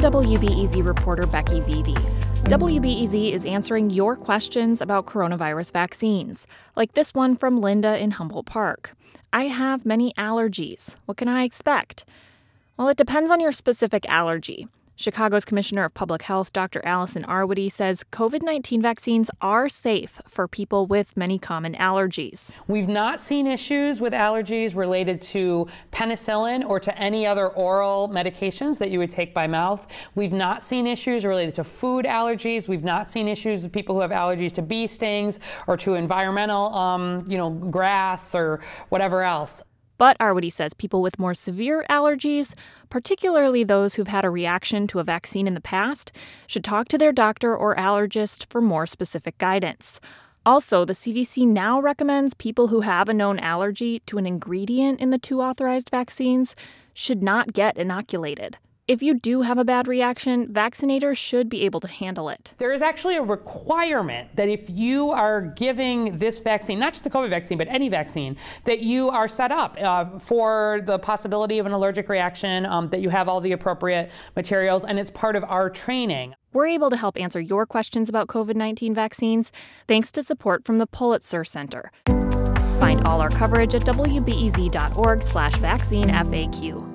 WBEZ reporter Becky Vevea. WBEZ is answering your questions about coronavirus vaccines, like this one from Linda in Humboldt Park. I have many allergies. What can I expect? Well, it depends on your specific allergy. Chicago's Commissioner of Public Health, Dr. Allison Arwady, says COVID 19 vaccines are safe for people with many common allergies. We've not seen issues with allergies related to penicillin or to any other oral medications that you would take by mouth. We've not seen issues related to food allergies. We've not seen issues with people who have allergies to bee stings or to environmental, um, you know, grass or whatever else. But Arwady says people with more severe allergies, particularly those who've had a reaction to a vaccine in the past, should talk to their doctor or allergist for more specific guidance. Also, the CDC now recommends people who have a known allergy to an ingredient in the two authorized vaccines should not get inoculated. If you do have a bad reaction, vaccinators should be able to handle it. There is actually a requirement that if you are giving this vaccine, not just the COVID vaccine, but any vaccine, that you are set up uh, for the possibility of an allergic reaction, um, that you have all the appropriate materials, and it's part of our training. We're able to help answer your questions about COVID 19 vaccines thanks to support from the Pulitzer Center. Find all our coverage at wbez.org/slash vaccine FAQ.